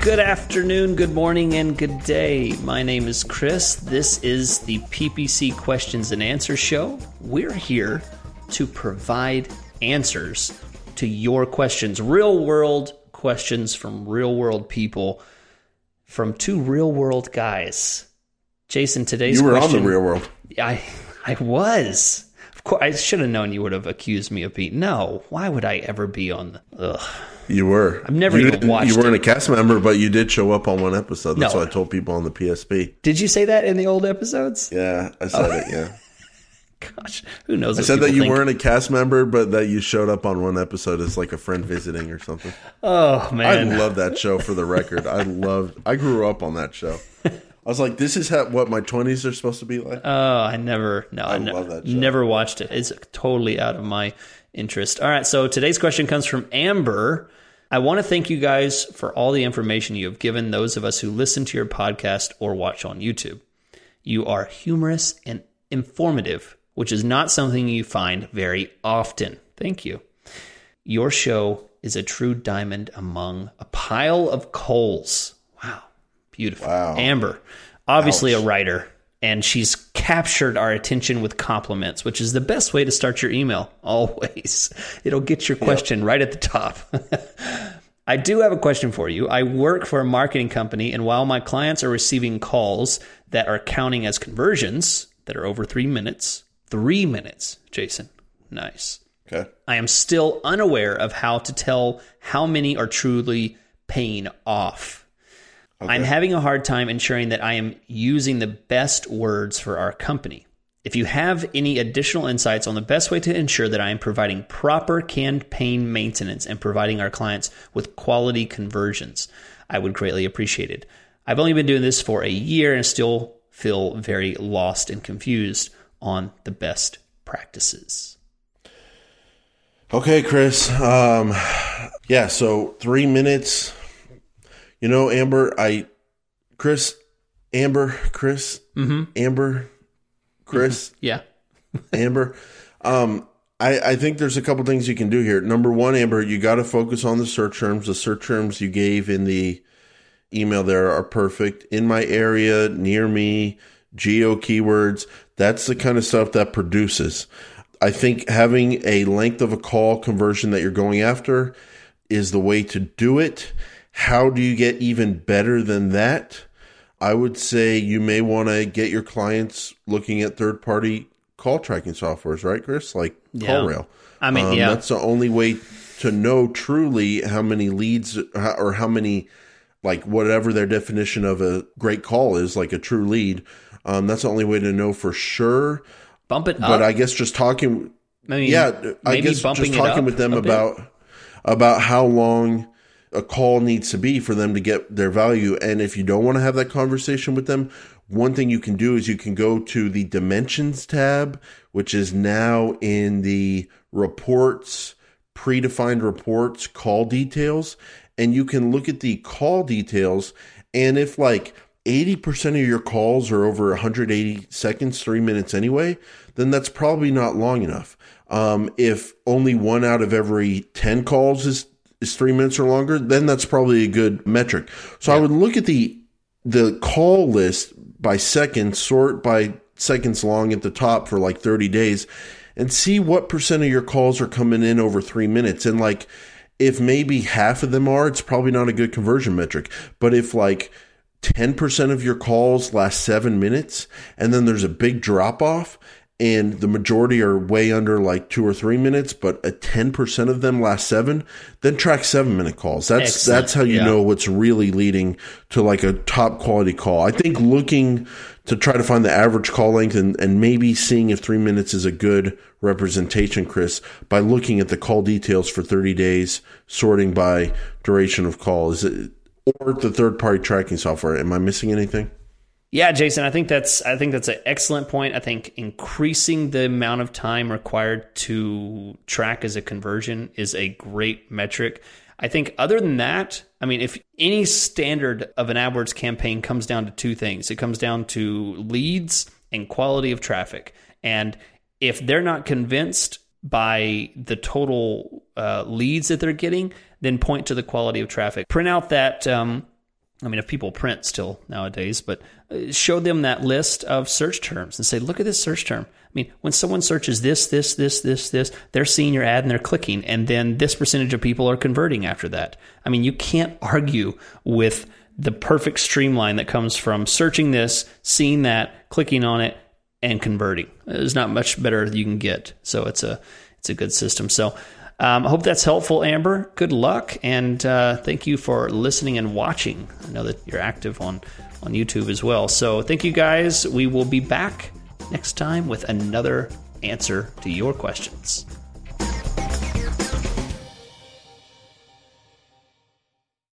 Good afternoon, good morning, and good day. My name is Chris. This is the PPC Questions and Answers Show. We're here to provide answers to your questions, real world questions from real world people, from two real world guys. Jason, today's You were question, on the real world. I I was. Of course, I should have known you would have accused me of being. No, why would I ever be on the? Ugh. You were. I've never you even watched You weren't a cast member, but you did show up on one episode. That's No. what I told people on the PSP. Did you say that in the old episodes? Yeah, I said it. Yeah, Gosh, who knows? I said that you think. weren't a cast member, but that you showed up on one episode as like a friend visiting or something. Oh man, I love that show. For the record, I loved. I grew up on that show. I was like, this is how, what my twenties are supposed to be like. Oh, I never, no, I, ne- love that show. never watched it. It's totally out of my interest. All right, so today's question comes from Amber. I want to thank you guys for all the information you have given those of us who listen to your podcast or watch on YouTube. You are humorous and informative, which is not something you find very often. Thank you. Your show is a true diamond among a pile of coals. Beautiful. Wow. Amber, obviously a writer, and she's captured our attention with compliments, which is the best way to start your email. Always. It'll get your question right at the top. I do have a question for you. I work for a marketing company, and while my clients are receiving calls that are counting as conversions that are over three minutes, three minutes, Jason, nice. Okay. I am still unaware of how to tell how many are truly paying off. I'm having a hard time ensuring that I am using the best words for our company. If you have any additional insights on the best way to ensure that I am providing proper campaign maintenance and providing our clients with quality conversions, I would greatly appreciate it. I've only been doing this for a year and still feel very lost and confused on the best practices. Okay, Chris. Um, yeah. So three minutes. You know, Amber. I, Chris, Amber, Chris, Amber, Chris. Yeah. Amber. Um, I, I think there's a couple things you can do here. Number one, Amber, you got to focus on the search terms. The search terms you gave in the email there are perfect. In my area, near me, geo keywords. That's the kind of stuff that produces. I think having a length of a call conversion that you're going after is the way to do it. How do you get even better than that? I would say you may want to get your clients looking at third party call tracking softwares, right, Chris? Like CallRail. I mean, Um, yeah. That's the only way to know truly how many leads or how many, like whatever their definition of a great call is, like a true lead. Um, that's the only way to know for sure. Bump it up. But I guess just talking, I mean, yeah, I guess bumping just talking with them about about how long a call needs to be for them to get their value. And if you don't want to have that conversation with them, one thing you can do is you can go to the dimensions tab, which is now in the reports, predefined reports, call details, and you can look at the call details. And if like 80% of your calls are over 180 seconds, three minutes anyway, then that's probably not long enough. Um, if only one out of every 10 calls is, is three minutes or longer, then that's probably a good metric. So I would look at the, the call list by seconds, sort by seconds long at the top for like 30 days and see what percent of your calls are coming in over three minutes. And like, if maybe half of them are, it's probably not a good conversion metric. But if like 10% of your calls last seven minutes and then there's a big drop off and the majority are way under like two or three minutes, but a 10% of them last seven, then track seven minute calls. That's, Excellent. that's how you Yeah. know what's really leading to like a top quality call. I think looking to try to find the average call length and, and maybe seeing if three minutes is a good representation, Chris, by looking at the call details for 30 days, sorting by duration of call. Is it, or the third party tracking software. Am I missing anything? Yeah, Jason, I think that's I think that's an excellent point. I think increasing the amount of time required to track as a conversion is a great metric. I think other than that, I mean, if any standard of an AdWords campaign comes down to two things, it comes down to leads and quality of traffic. And if they're not convinced by the total uh, leads that they're getting, then point to the quality of traffic. Print out that um, I mean, if people print still nowadays, but uh, show them that list of search terms and say, look at this search term. I mean, when someone searches this, this, this, this, this, they're seeing your ad and they're clicking, and then this percentage of people are converting after that. I mean, you can't argue with the perfect streamline that comes from searching this, seeing that, clicking on it, and converting. There's not much better you can get. So it's a it's a good system. So um, I hope that's helpful, Amber. Good luck, and uh, thank you for listening and watching. I know that you're active on on YouTube as well. So thank you guys. We will be back next time with another answer to your questions.